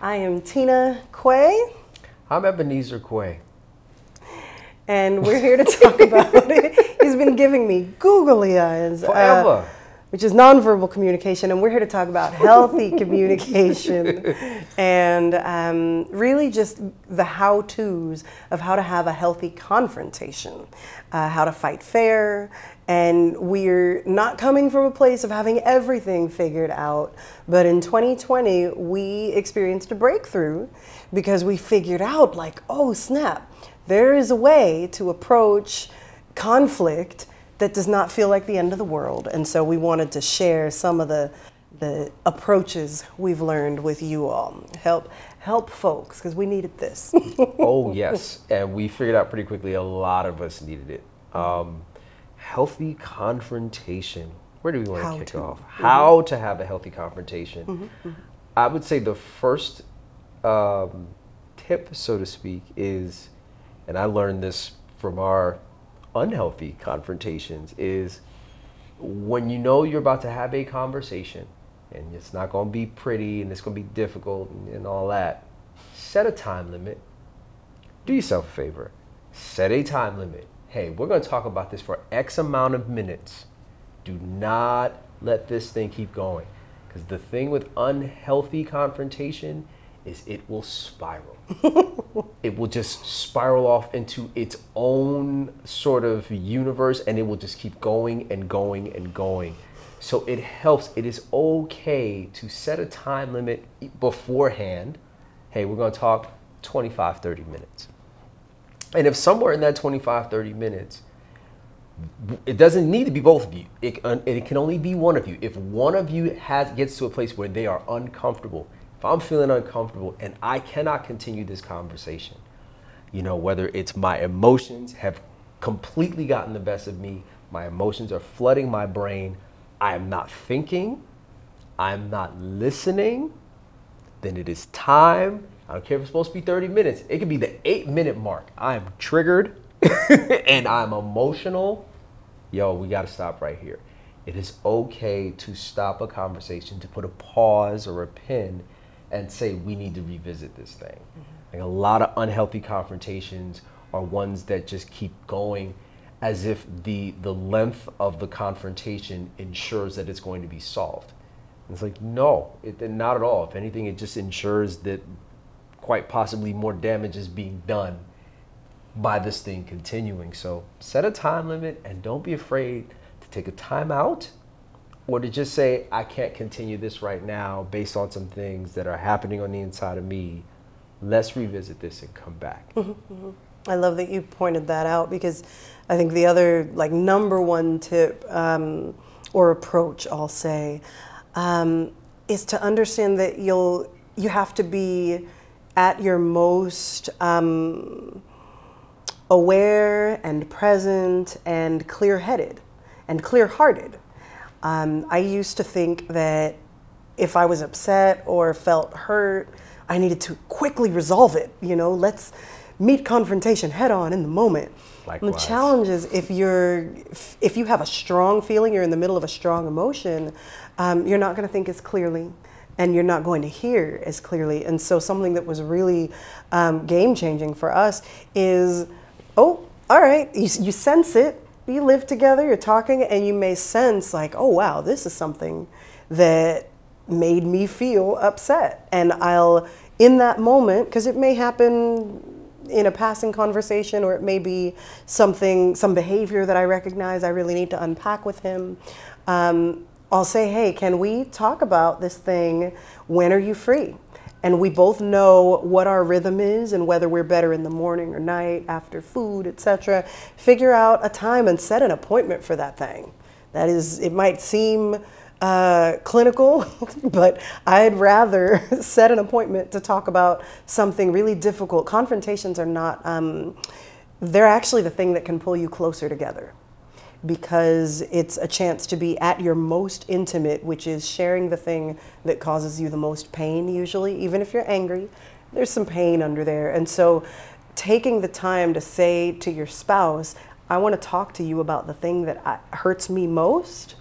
I am Tina Quay. I'm Ebenezer Quay. And we're here to talk about it. He's been giving me googly eyes. uh, Forever. Uh, which is nonverbal communication, and we're here to talk about healthy communication and um, really just the how to's of how to have a healthy confrontation, uh, how to fight fair. And we're not coming from a place of having everything figured out, but in 2020, we experienced a breakthrough because we figured out, like, oh snap, there is a way to approach conflict that does not feel like the end of the world. And so we wanted to share some of the the approaches we've learned with you all. Help help folks because we needed this. oh yes, and we figured out pretty quickly a lot of us needed it. Um, healthy confrontation. Where do we want to kick to. off? Mm-hmm. How to have a healthy confrontation? Mm-hmm. Mm-hmm. I would say the first um, tip, so to speak, is, and I learned this from our unhealthy confrontations is when you know you're about to have a conversation and it's not going to be pretty and it's going to be difficult and, and all that, set a time limit. Do yourself a favor. Set a time limit. Hey, we're going to talk about this for X amount of minutes. Do not let this thing keep going. Because the thing with unhealthy confrontation is it will spiral. it will just spiral off into its own sort of universe and it will just keep going and going and going. So it helps. It is okay to set a time limit beforehand. Hey, we're going to talk 25, 30 minutes. And if somewhere in that 25, 30 minutes, it doesn't need to be both of you. It, it can only be one of you. If one of you has gets to a place where they are uncomfortable, I'm feeling uncomfortable and I cannot continue this conversation, you know, whether it's my emotions have completely gotten the best of me, my emotions are flooding my brain, I am not thinking, I'm not listening, then it is time. I don't care if it's supposed to be 30 minutes. It could be the eight minute mark. I'm triggered and I'm emotional. Yo, we got to stop right here. It is okay to stop a conversation, to put a pause or a pin and say we need to revisit this thing. Mm-hmm. Like a lot of unhealthy confrontations are ones that just keep going as if the the length of the confrontation ensures that it's going to be solved. It's like no, it, not at all. If anything, it just ensures that quite possibly more damage is being done by this thing continuing. So set a time limit and don't be afraid to take a time out or to just say, I can't continue this right now based on some things that are happening on the inside of me. Let's revisit this and come back. Mm-hmm, mm-hmm. I love that you pointed that out because I think the other, like, number one tip um, or approach, I'll say, um, is to understand that you'll you have to be at your most um, aware and present and clear-headed and clear-hearted um, I used to think that if I was upset or felt hurt, I needed to quickly resolve it. You know, let's meet confrontation head on in the moment. Likewise. the challenge is if you're if you have a strong feeling, you're in the middle of a strong emotion, um, you're not going to think as clearly, and you're not going to hear as clearly. And so, something that was really um, game changing for us is, oh, all right, you, you sense it you live together, you're talking, and you may sense, like, oh, wow, this is something that made me feel upset. And I'll, in that moment, because it may happen in a passing conversation or it may be something, some behavior that I recognize I really need to unpack with him. Um, I'll say, hey, can we talk about this thing? When are you free? And we both know what our rhythm is and whether we're better in the morning or night after food etc figure out a time and set an appointment for that thing. That is it might seem uh, clinical, but I'd rather set an appointment to talk about something really difficult. Confrontations are not, um, they're actually the thing that can pull you closer together because it's a chance to be at your most intimate, which is sharing the thing that causes you the most pain, usually. Even if you're angry, there's some pain under there. And so, taking the time to say to your spouse, I want to talk to you about the thing that uh, hurts me most,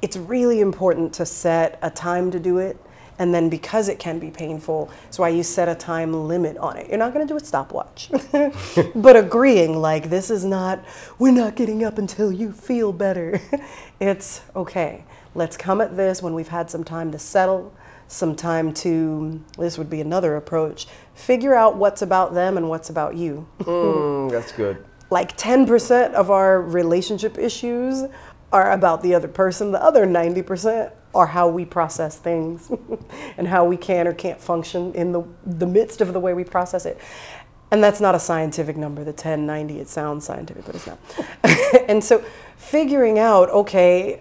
it's really important to set a time to do it And then because it can be painful, that's why you set a time limit on it. You're not going to do a stopwatch, but agreeing like this is not, we're not getting up until you feel better. it's okay. Let's come at this when we've had some time to settle, some time to, this would be another approach, figure out what's about them and what's about you. Mm, that's good. Like 10% of our relationship issues are about the other person, the other 90% are how we process things and how we can or can't function in the, the midst of the way we process it. And that's not a scientific number, the 1090. It sounds scientific, but it's not. and so figuring out, okay,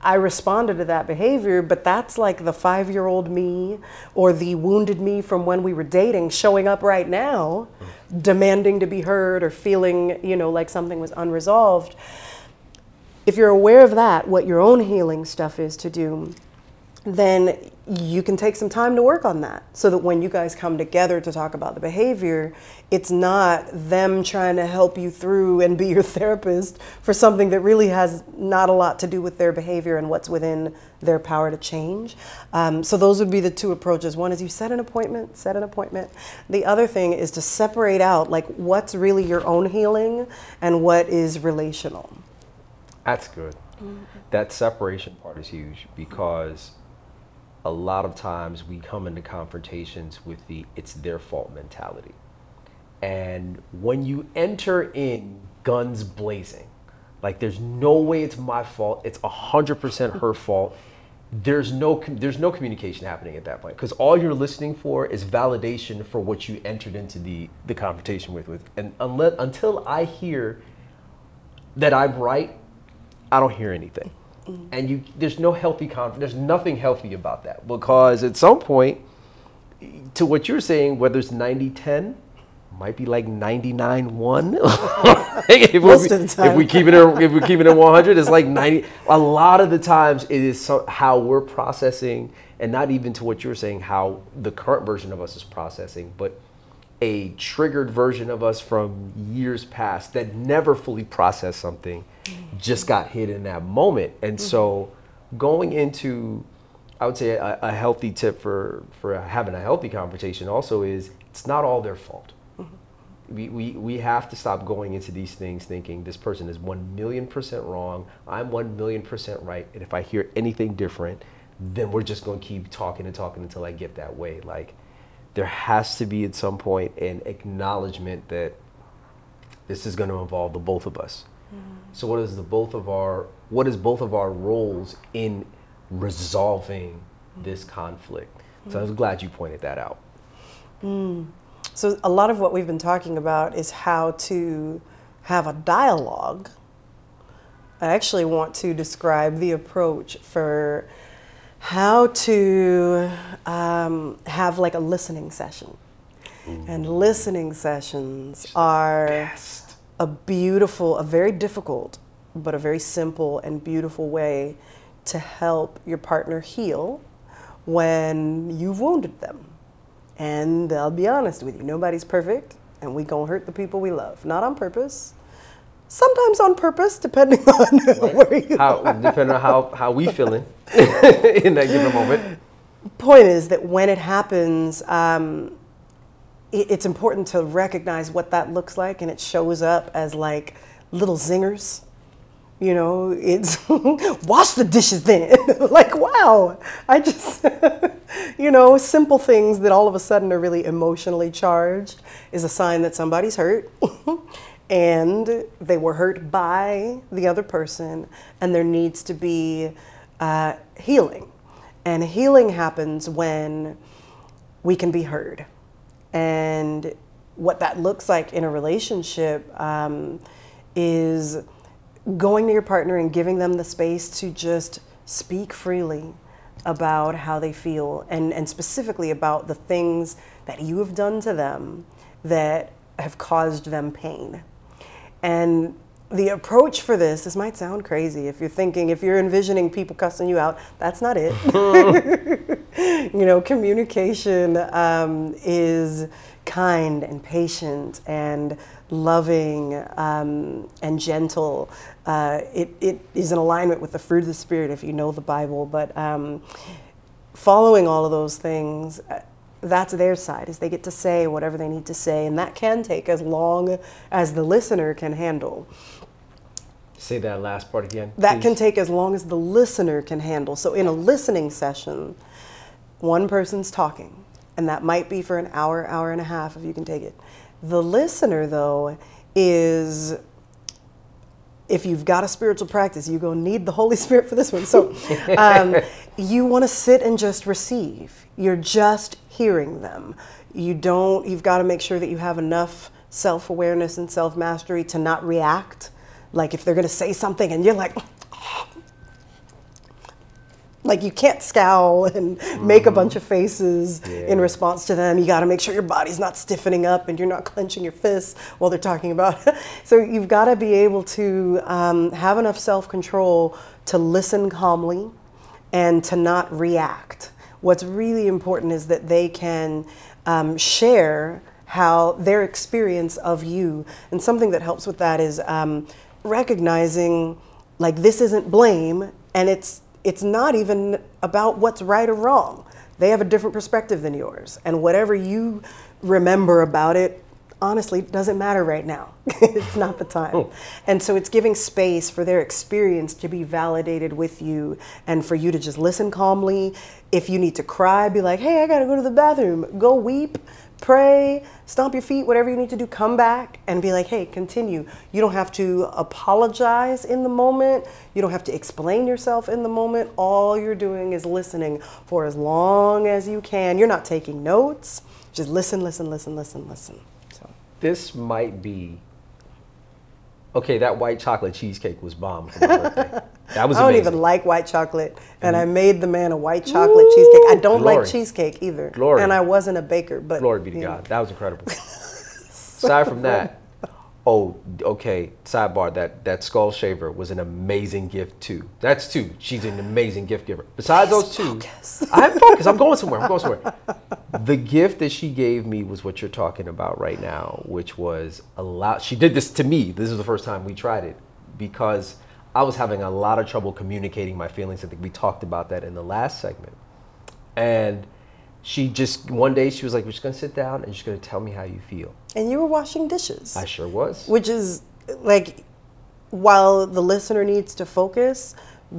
I responded to that behavior, but that's like the five year old me or the wounded me from when we were dating showing up right now, demanding to be heard or feeling, you know, like something was unresolved. If you're aware of that, what your own healing stuff is to do, then you can take some time to work on that so that when you guys come together to talk about the behavior, it's not them trying to help you through and be your therapist for something that really has not a lot to do with their behavior and what's within their power to change. Um, so, those would be the two approaches. One is you set an appointment, set an appointment. The other thing is to separate out like what's really your own healing and what is relational. That's good. Mm-hmm. That separation part is huge because a lot of times we come into confrontations with the it's their fault mentality. And when you enter in guns blazing, like there's no way it's my fault, it's 100% her fault. There's no there's no communication happening at that point because all you're listening for is validation for what you entered into the the confrontation with with and unless until I hear that I'm right, I don't hear anything. Mm. And you, there's no healthy confidence. There's nothing healthy about that because at some point, to what you're saying, whether it's 90 10, might be like 99 1. if, Most of the time. if we keep it if we keep it at 100, it's like 90. A lot of the times, it is so, how we're processing, and not even to what you're saying, how the current version of us is processing, but a triggered version of us from years past that never fully processed something just got hit in that moment. And mm-hmm. so going into I would say a, a, healthy tip for, for having a healthy conversation also is it's not all their fault. Mm-hmm. We, we, we have to stop going into these things thinking this person is 1 million percent wrong, I'm 1 million percent right, and if I hear anything different, then we're just going to keep talking and talking until I get that way. Like, there has to be at some point an acknowledgement that this is going to involve the both of us. So what is the both of our what is both of our roles in resolving this conflict? So I was glad you pointed that out. Mm. So a lot of what we've been talking about is how to have a dialogue. I actually want to describe the approach for how to um, have like a listening session. Ooh. And listening sessions are Best a beautiful, a very difficult, but a very simple and beautiful way to help your partner heal when you've wounded them. And I'll be honest with you, nobody's perfect, and we gonna hurt the people we love. Not on purpose. Sometimes on purpose, depending on right. where you how, are. Depending on how, how we feeling in that given moment. Point is that when it happens, um, it's important to recognize what that looks like and it shows up as like little zingers. You know it's wash the dishes then. Like wow. I just you know simple things that all of a sudden are really emotionally charged is a sign that somebody's hurt. And they were hurt by the other person and there needs to be uh, healing. And healing happens when we can be heard and what that looks like in a relationship um, is going to your partner and giving them the space to just speak freely about how they feel and, and specifically about the things that you have done to them that have caused them pain. And the approach for this, this might sound crazy if you're thinking, if you're envisioning people cussing you out, that's not it. you know, communication um, is kind and patient and loving um, and gentle. Uh, it, it is in alignment with the fruit of the Spirit if you know the Bible, but um, following all of those things, uh, that's their side, is they get to say whatever they need to say, and that can take as long as the listener can handle. Say that last part again. That please. can take as long as the listener can handle. So, in a listening session, one person's talking, and that might be for an hour, hour and a half if you can take it. The listener, though, is if you've got a spiritual practice, you're going to need the Holy Spirit for this one. So, um, you want to sit and just receive. You're just hearing them. You don't. You've got to make sure that you have enough self-awareness and self-mastery to not react. Like if they're going to say something and you're like, like you can't scowl and make a bunch of faces in response to them. You got to make sure your body's not stiffening up and you're not clenching your fists while they're talking about. It. so you've got to be able to um, have enough self-control to listen calmly and to not react. What's really important is that they can um, share how their experience of you, and something that helps with that is um, recognizing like this isn't blame, and it's it's not even about what's right or wrong. They have a different perspective than yours, and whatever you remember about it honestly doesn't matter right now. it's not the time. Oh. And so it's giving space for their experience to be validated with you and for you to just listen calmly. If you need to cry, be like, hey, I gotta go to the bathroom. Go weep, pray, stomp your feet, whatever you need to do, come back and be like, hey, continue. You don't have to apologize in the moment. You don't have to explain yourself in the moment. All you're doing is listening for as long as you can. You're not taking notes. Just listen, listen, listen, listen, listen. So. This might be. Okay, that white chocolate cheesecake was bomb for my birthday. That was I don't amazing. even like white chocolate, and I mm-hmm. made the man a white chocolate cheesecake. I don't Glory. like cheesecake either, Glory. and I wasn't a baker. But Glory be to you know. God. That was incredible. Aside from that, oh, okay. Sidebar: that that skull shaver was an amazing gift too. That's two. She's an amazing gift giver. Besides those two, focus. I'm focused. I'm going somewhere. I'm going somewhere. The gift that she gave me was what you're talking about right now, which was a lot. She did this to me. This is the first time we tried it because I was having a lot of trouble communicating my feelings. I think we talked about that in the last segment. And she just one day she was like, "We're just gonna sit down and just gonna tell me how you feel." And you were washing dishes, I sure was. which is like, while the listener needs to focus,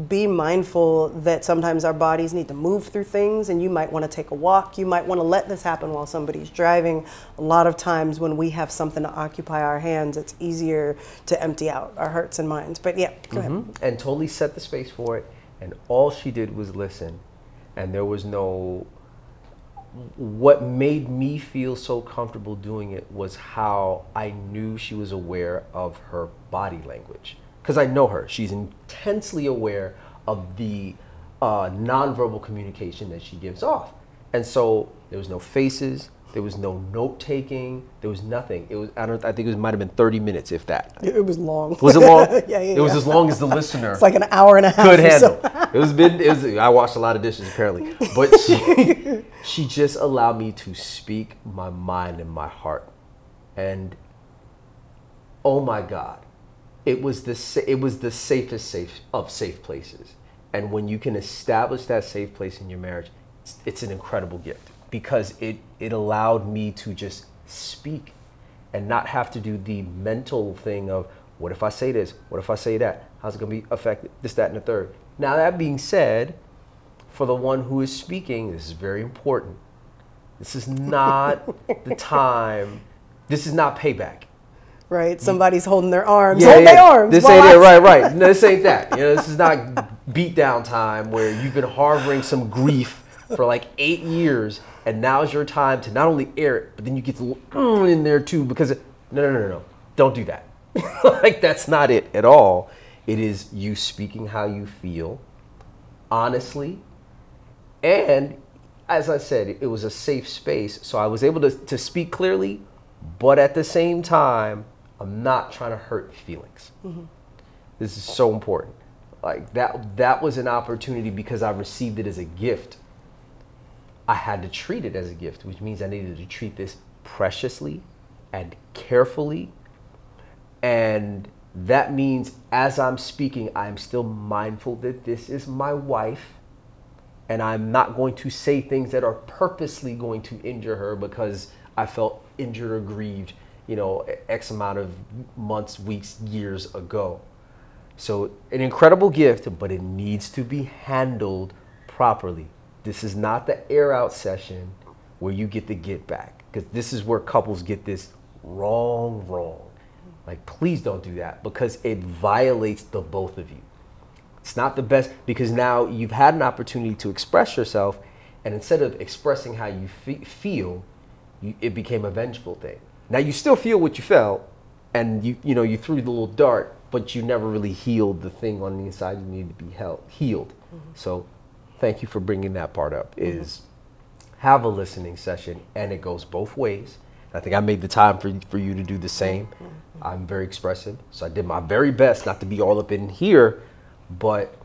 be mindful that sometimes our bodies need to move through things, and you might want to take a walk. You might want to let this happen while somebody's driving. A lot of times, when we have something to occupy our hands, it's easier to empty out our hearts and minds. But yeah, go ahead. Mm-hmm. and totally set the space for it. And all she did was listen. And there was no. What made me feel so comfortable doing it was how I knew she was aware of her body language. Because I know her. She's intensely aware of the uh, nonverbal communication that she gives off. And so there was no faces, there was no note taking, there was nothing. It was I don't I think it was, might have been 30 minutes if that. It was long. Was it long? yeah, yeah. It was yeah. as long as the listener It's like an hour and a half. could handle. so. it was been. It was. I washed a lot of dishes apparently, but she, she just allowed me to speak my mind and my heart, and oh my God, it was the it was the safest safe of safe places. And when you can establish that safe place in your marriage, it's, it's an incredible gift because it it allowed me to just speak and not have to do the mental thing of what if I say this? What if I say that? How's it going to be affected? This, that, and the third. Now, that being said, for the one who is speaking, this is very important. This is not the time. This is not payback. Right? Somebody's holding their arms. Yeah, Hold yeah. their arms. This ain't I- it, right, right. No, this ain't that. You know, this is not beat down time where you've been harboring some grief for like eight years, and now's your time to not only air it, but then you get the little "mm" in there too. Because it, no, no, no, no, no, don't do that. like that's not it at all. It is you speaking how you feel, honestly, and as I said, it was a safe space, so I was able to, to speak clearly, but at the same time, I'm not trying to hurt feelings. This is so important. Like that that was an opportunity because I received it as a gift. I had to treat it as a gift, which means I needed to treat this preciously and carefully. And that means as I'm speaking, I'm still mindful that this is my wife and I'm not going to say things that are purposely going to injure her because I felt injured or grieved, you know, X amount of months, weeks, years ago. So, an incredible gift, but it needs to be handled properly. This is not the air out session where you get the get back, because this is where couples get this wrong, wrong. Like, please don't do that because it violates the both of you. It's not the best because now you've had an opportunity to express yourself, and instead of expressing how you fe- feel, you, it became a vengeful thing. Now you still feel what you felt, and you you know you threw the little dart, but you never really healed the thing on the inside you need to be held, healed. Mm-hmm. So, thank you for bringing that part up. Mm-hmm. Is have a listening session, and it goes both ways. I think I made the time for for you to do the same. Mm-hmm. I'm very expressive, so I did my very best not to be all up in here but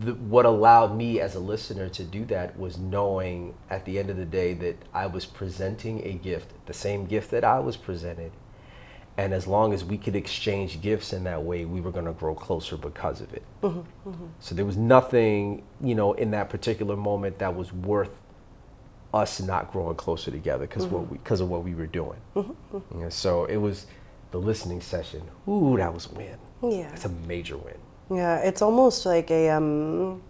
the, what allowed me as a listener to do that was knowing at the end of the day that I was presenting a gift, the same gift that I was presented. And as long as we could exchange gifts in that way, we were going to grow closer because of it. Mm-hmm, mm-hmm. So there was nothing, you know, in that particular moment that was worth us not growing closer together because mm-hmm. what because of what we were doing. Mm-hmm, mm-hmm. so it was the listening session. Ooh, that was a win. Yeah, it's a major win. Yeah, it's almost like a, um,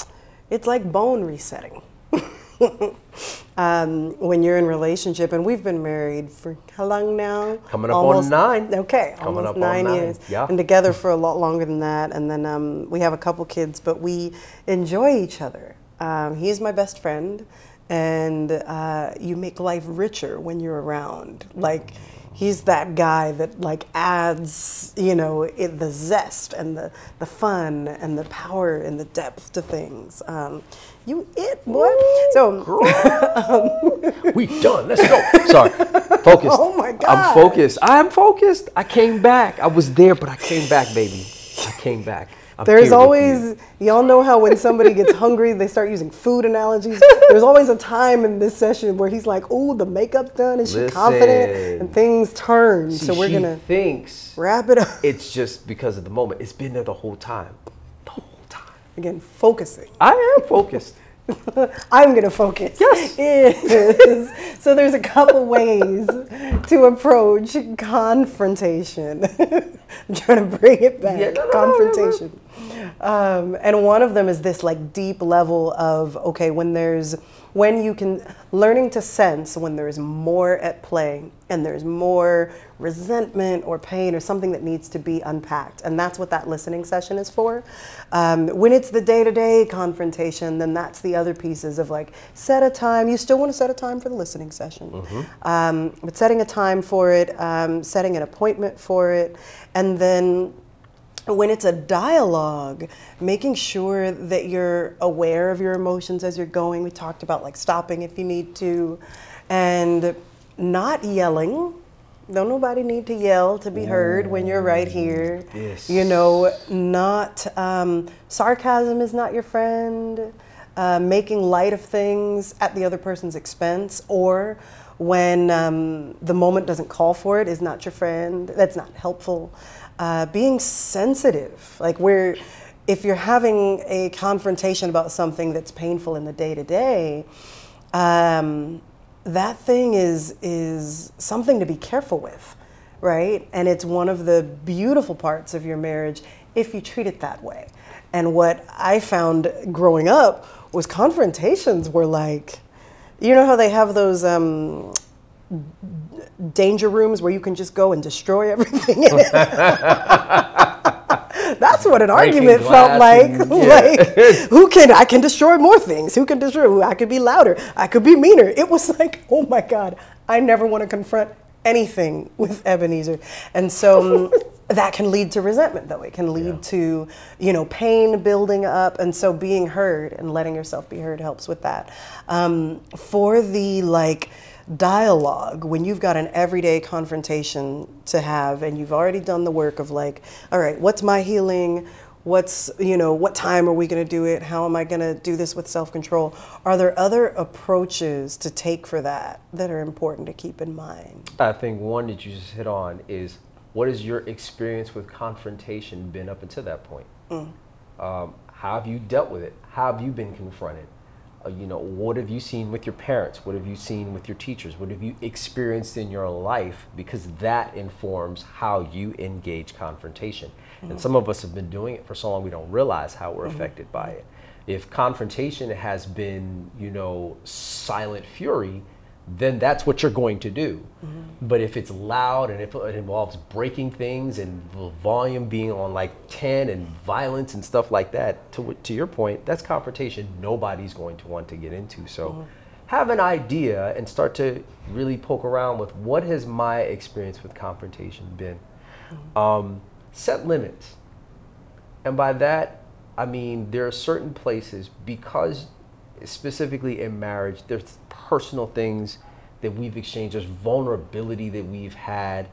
it's like bone resetting. um, when you're in relationship, and we've been married for how long now? Coming up almost, on nine. Okay, Coming almost nine, nine, years. Yeah. And together for a lot longer than that. And then um, we have a couple kids, but we enjoy each other. Um, he's my best friend, and uh, you make life richer when you're around. Like, he's that guy that like adds you know it, the zest and the, the fun and the power and the depth to things. Um, you it boy. So um, we done. Let's go. Sorry. Focus oh my god. i'm focused. I'm focused. I came back. I was there but i came back baby. I came back I'm There's always, you. all know how when somebody gets hungry, they start using food analogies. There's always a time in this session where he's like, "Oh, the makeup's done. Is Listen, she confident?" And things turn. See, so we're gonna thinks wrap it up. It's just because of the moment. It's been there the whole time. The whole time. Again, focusing. I am focused. I'm to focus. Yes. Is, so there's a couple ways to approach confrontation. I'm trying to bring it back. Yeah, no, confrontation. No, no, um, and one of them is this like deep level of okay, when there's when you can learning to sense when there's more at play and there's more resentment or pain or something that needs to be unpacked. And that's what that listening session is for. Um, when it's the day-to-day confrontation then that's the other pieces of like set a time. You still want to set a time for the listening session. Mm-hmm. um, but setting a time for it um, setting an appointment for it and then when it's a dialogue, making sure that you're aware of your emotions as you're going. We talked about like stopping if you need to, and not yelling. Don't nobody need to yell to be heard when you're right here. Yes. You know, not um, sarcasm is not your friend. Uh, making light of things at the other person's expense, or when um, the moment doesn't call for it, is not your friend. That's not helpful uh, being sensitive. Like where, if you're having a confrontation about something that's painful in the day to day, that thing is is something to be careful with, right? And it's one of the beautiful parts of your marriage if you treat it that way. And what I found growing up was confrontations were like, you know how they have those um, danger rooms where you can just go and destroy everything. That's what an Breaking argument felt like. And, yeah. like, who can I can destroy more things? Who can destroy? I could be louder. I could be meaner. It was like, oh my God, I never want to confront anything with Ebenezer, and so. Um, that can lead to resentment though it can lead yeah. to you know pain building up and so being heard and letting yourself be heard helps with that um, for the like dialogue when you've got an everyday confrontation to have and you've already done the work of like all right what's my healing? What's you know what time are we going to do it? How am i going to do this with self-control? Are there other approaches to take for that that are important to keep in mind? I think one that you just hit on is what has your experience with confrontation been up until that point? Mm. um, how have you dealt with it? How have you been confronted Uh, you know, what have you seen with your parents? What have you seen with your teachers? What have you experienced in your life? Because that informs how you engage confrontation. Mm-hmm. And some of us have been doing it for so long we don't realize how we're mm-hmm. affected by it. If confrontation has been, you know, silent fury, then that's what you're going to do. Mm-hmm. But if it's loud and if it involves breaking things and the volume being on like 10 and violence and stuff like that, to, to your point, that's confrontation nobody's going to want to get into. So mm-hmm. have an idea and start to really poke around with what has my experience with confrontation been. Mm-hmm. Um, set limits. And by that, I mean there are certain places because specifically in marriage, there's personal things that we've exchanged, there's vulnerability that we've had.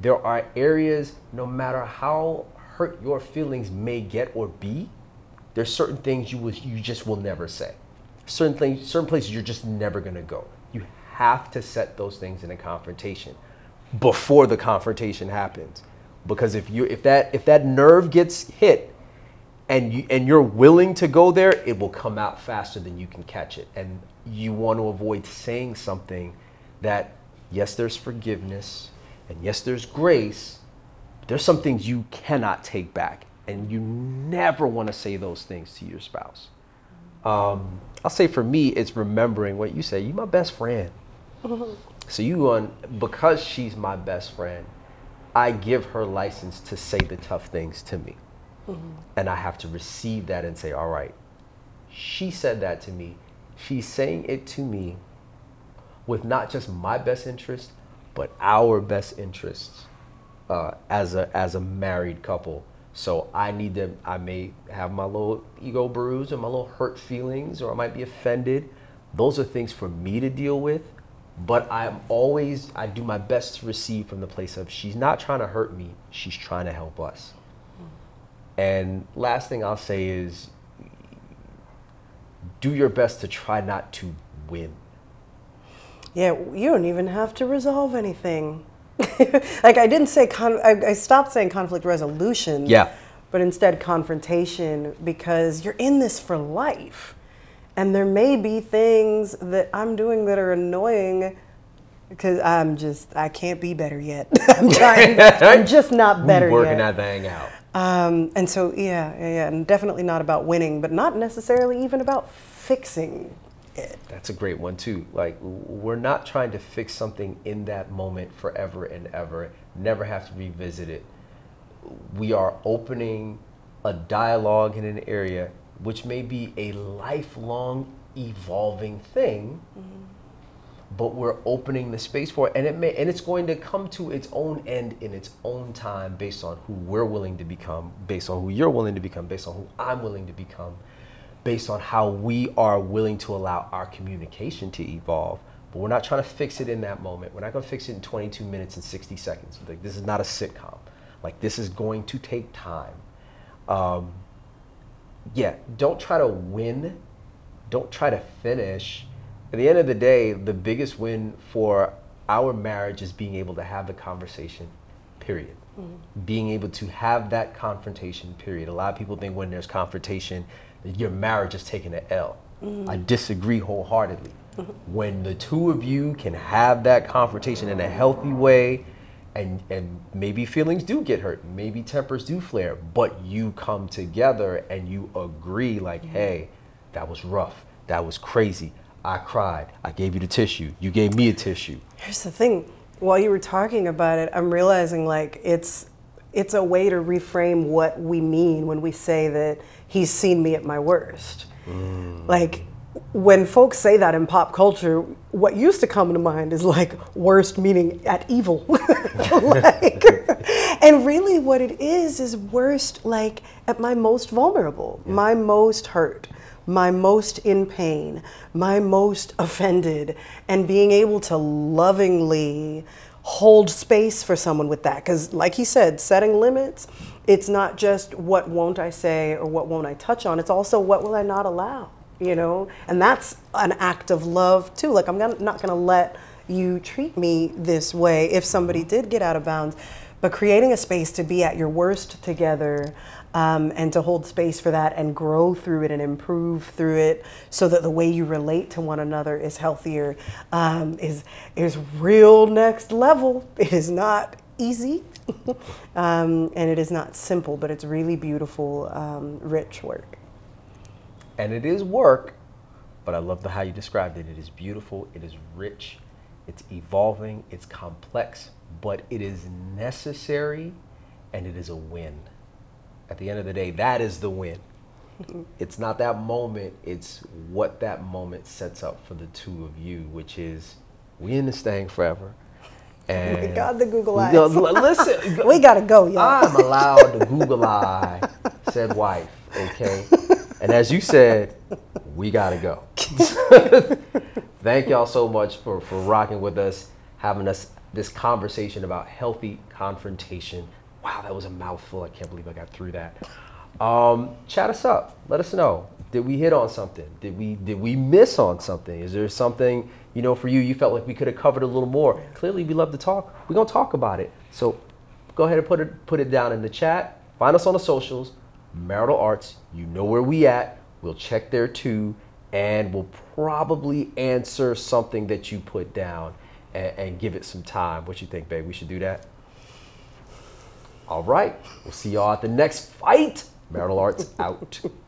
There are areas, no matter how hurt your feelings may get or be, there's certain things you was you just will never say. Certain things, certain places you're just never gonna go. You have to set those things in a confrontation before the confrontation happens. Because if you if that if that nerve gets hit, and you and you're willing to go there, it will come out faster than you can catch it. And you want to avoid saying something that yes, there's forgiveness and yes, there's grace. There's some things you cannot take back, and you never want to say those things to your spouse. Um, I'll say for me, it's remembering what you say. You're my best friend. so you on because she's my best friend, I give her license to say the tough things to me. Mm-hmm. And I have to receive that and say, all right, she said that to me. She's saying it to me with not just my best interest, but our best interests uh, as a as a married couple. So I need to. I may have my little ego bruise or my little hurt feelings, or I might be offended. Those are things for me to deal with. But I'm always I do my best to receive from the place of she's not trying to hurt me. She's trying to help us. And last thing I'll say is do your best to try not to win. Yeah, you don't even have to resolve anything. like I didn't say con- I, I, stopped saying conflict resolution. Yeah. But instead confrontation because you're in this for life. And there may be things that I'm doing that are annoying because I'm just I can't be better yet. I'm trying. I'm just not better yet. We're working yet. that thing out. Um, and so, yeah, yeah, yeah, and definitely not about winning, but not necessarily even about fixing it. That's a great one too. Like we're not trying to fix something in that moment forever and ever. Never have to revisit it. We are opening a dialogue in an area which may be a lifelong evolving thing. Mm-hmm but we're opening the space for it. And it may and it's going to come to its own end in its own time based on who we're willing to become based on who you're willing to become based on who i'm willing to become based on how we are willing to allow our communication to evolve. But we're not trying to fix it in that moment. We're not going to fix it in 22 minutes and 60 seconds. Like this is not a sitcom. Like this is going to take time. Um, yeah don't try to win. Don't try to finish at the end of the day, the biggest win for our marriage is being able to have the conversation, period. Mm-hmm. Being able to have that confrontation, period. A lot of people think when there's confrontation, your marriage is taking an L. Mm-hmm. I disagree wholeheartedly. Mm-hmm. When the two of you can have that confrontation in a healthy way, and, and maybe feelings do get hurt, maybe tempers do flare, but you come together and you agree, like, mm-hmm. hey, that was rough, that was crazy I cried. I gave you the tissue. You gave me a tissue. Here's the thing. While you were talking about it, I'm realizing like it's it's a way to reframe what we mean when we say that he's seen me at my worst. Mm. Like when folks say that in pop culture, what used to come to mind is like worst meaning at evil. like, and really what it is is worst like at my most vulnerable, yeah. my most hurt my most in pain, my most offended, and being able to lovingly hold space for someone with that. Because, like he said, setting limits, it's not just what won't I say or what won't I touch on, it's also what will I not allow, you know? And that's an act of love, too. Like, I'm not going to let you treat me this way if somebody did get out of bounds. But creating a space to be at your worst together um, and to hold space for that and grow through it and improve through it so that the way you relate to one another is healthier um, is is real next level. It is not easy um, and it is not simple but it's really beautiful um, rich work. And it is work but i love the how you described it. It is beautiful it is rich it's evolving it's complex but it is necessary and it is a win at the end of the day, that is the win. it's not that moment, it's what that moment sets up for the two of you, which is we in this thing forever. And we got the Google eyes. listen, we gotta go, y'all. I'm allowed the Google eye, said wife. Okay, and as you said, we gotta go. Thank y'all so much for for rocking with us, having us this conversation about healthy confrontation wow, that was a mouthful. I can't believe I got through that. Um, chat us up. Let us know. Did we hit on something? Did we did we miss on something? Is there something you know for you you felt like we could have covered a little more? Clearly, we love to talk. We're gonna talk about it. So go ahead and put it put it down in the chat. Find us on the socials. Marital Arts. You know where we at. We'll check there too, and we'll probably answer something that you put down and, and give it some time. What you think, babe? We should do that. All right. We'll see y'all at the next fight. Marital Arts out.